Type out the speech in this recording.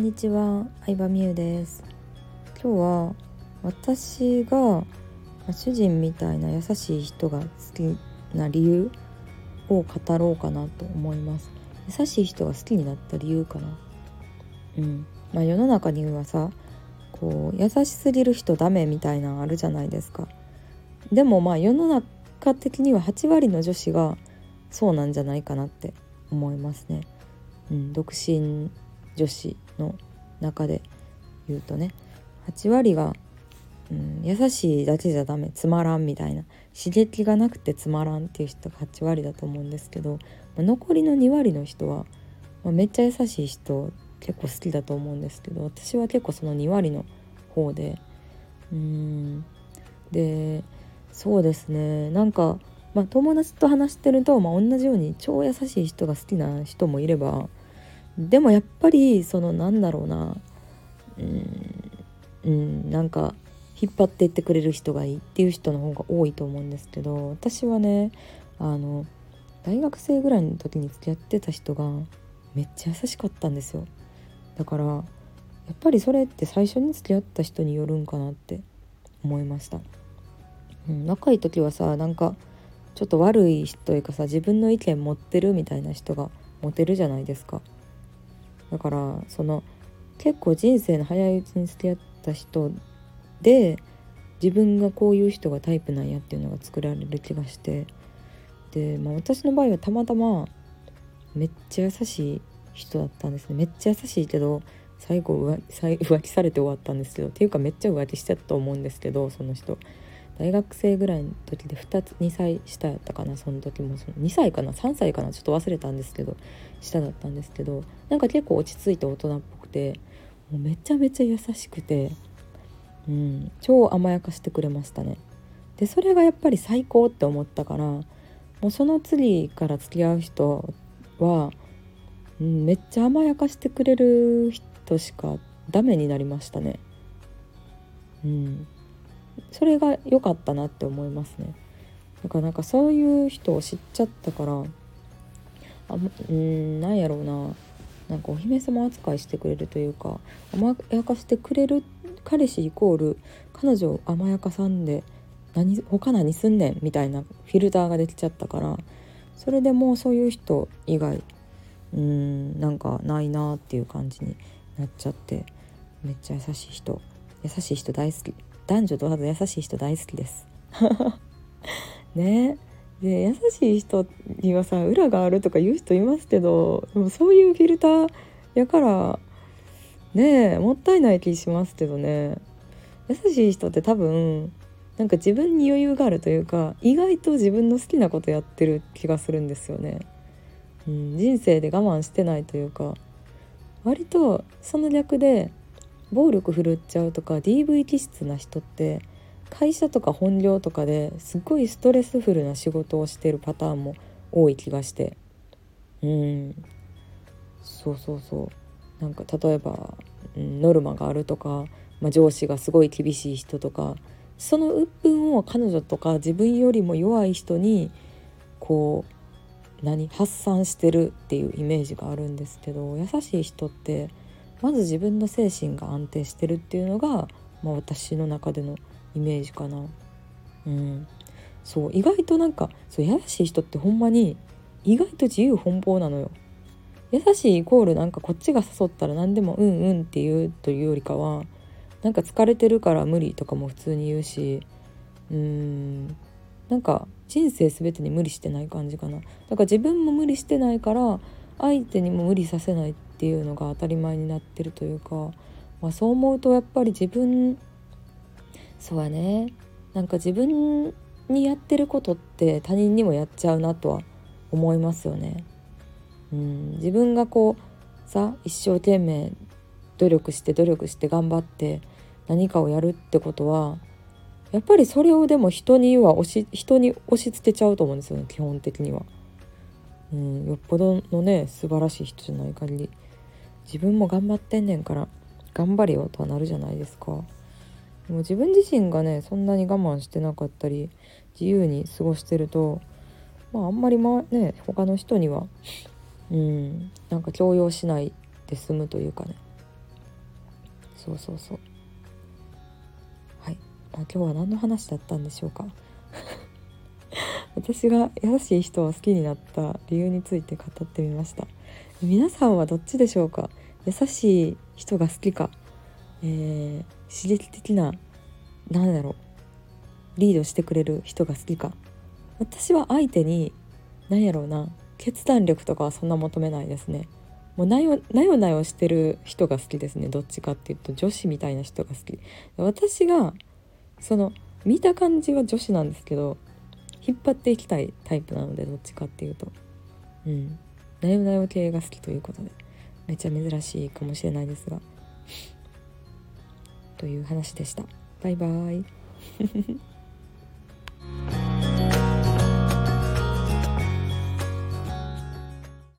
んにちは、相葉美優です。今日は私が主人みたいな優しい人が好きな理由を語ろうかなと思います。優しい人が好きになった理由かな。うん。まあ世の中にはさこう優しすぎる人ダメみたいなのあるじゃないですか。でもまあ世の中的には8割の女子がそうなんじゃないかなって思いますね。うん、独身女子の中で言うとね8割が、うん、優しいだけじゃダメつまらんみたいな刺激がなくてつまらんっていう人が8割だと思うんですけど、まあ、残りの2割の人は、まあ、めっちゃ優しい人結構好きだと思うんですけど私は結構その2割の方でうんでそうですねなんか、まあ、友達と話してると、まあ、同じように超優しい人が好きな人もいればでもやっぱりそのなんだろうな。うん。うんなんか引っ張っていってくれる人がいいっていう人の方が多いと思うんですけど私はねあの大学生ぐらいの時に付き合ってた人がめっちゃ優しかったんですよ。だからやっぱりそれって最初に付き合った人によるんかなって思いました、うん、若い時はさなんかちょっと悪い人というかさ自分の意見持ってるみたいな人がモテるじゃないですか。だからその結構人生の早いうちに付き合った人で自分がこういう人がタイプなんやっていうのが作られる気がしてで、まあ、私の場合はたまたまめっちゃ優しい人だったんですね。めっちゃ優しいけど最後 浮気されて終わったんですけどっていうかめっちゃ浮気しちゃったと思うんですけどその人。大学生ぐらいの時で2つ2歳下やったかなその時も。その2歳かな3歳かなちょっと忘れたんですけど下だったんですけどなんか結構落ち着いて大人っぽくてもうめちゃめちゃ優しくて、うん、超甘やかしてくれましたね。でそれがやっぱり最高って思ったからもうその次から付き合う人は、うん、めっちゃ甘やかしてくれる人しかダメになりましたね。うん。それが良かったなって思いますね。だからなんかそういう人を知っちゃったからあうんなんやろうな。なんかお姫様扱いしてくれるというか甘やかしてくれる彼氏イコール彼女を甘やかさんで何他何すんねんみたいなフィルターができちゃったからそれでもうそういう人以外うんなんかないなっていう感じになっちゃってめっちゃ優しい人優しい人大好き。男女問わず優しい人大好きです。ね。で優しい人にはさ裏があるとか言う人いますけどでもそういうフィルターやからねえもったいない気しますけどね。優しい人って多分なんか自分に余裕があるというか意外と自分の好きなことやってる気がするんですよね、うん、人生で我慢してないというか割とその逆で暴力振るっちゃうとか DV 気質な人って会社とか本業とかですっごいストレスフルな仕事をしてるパターンも多い気がして。うん。そうそうそう。なんか例えば、ノルマがあるとか、まあ、上司がすごい厳しい人とかその鬱憤を彼女とか自分よりも弱い人にこう何発散してるっていうイメージがあるんですけど優しい人ってまず自分の精神が安定してるっていうのが、まあ、私の中でのイメージかな。うん、そう意外となんかそう優しい人ってほんまに意外と自由奔放なのよ。優しいイコールなんかこっちが誘ったら何でもうんうんって言うというよりかはなんか疲れてるから無理とかも普通に言うしうーんなんか人生全てに無理してない感じかなだから自分も無理してないから相手にも無理させないっていうのが当たり前になってるというか、まあ、そう思うとやっぱり自分そうやねなんか自分にやってることって他人にもやっちゃうなとは思いますよね。うん、自分がこうさ一生懸命努力して努力して頑張って何かをやるってことはやっぱりそれをでも人には押し人に押し付けちゃうと思うんですよね基本的には。うん、よっぽどのね素晴らしい人じゃない限り自分も頑張ってんねんから頑張れよとはなるじゃないですか。でも自分自身がねそんなに我慢してなかったり自由に過ごしてるとまああんまりまね他の人にはうんなんか強要しないで済むというかね。そうそうそう。はい、まあ、今日は何の話だったんでしょうか。私が優しい人を好きになった理由について語ってみました。皆さんはどっちでしょうか？優しい人が好きか、えー、刺激的な何だろう？リードしてくれる人が好きか？私は相手に何やろうな？決断力とかはそんな求めないですね。もうなよなよなよしてる人が好きですね。どっちかっていうと女子みたいな人が好き。私がその見た感じは女子なんですけど引っ張っていきたいタイプなのでどっちかっていうと。うん。なよなよ系が好きということで。めっちゃ珍しいかもしれないですが。という話でした。バイバーイ。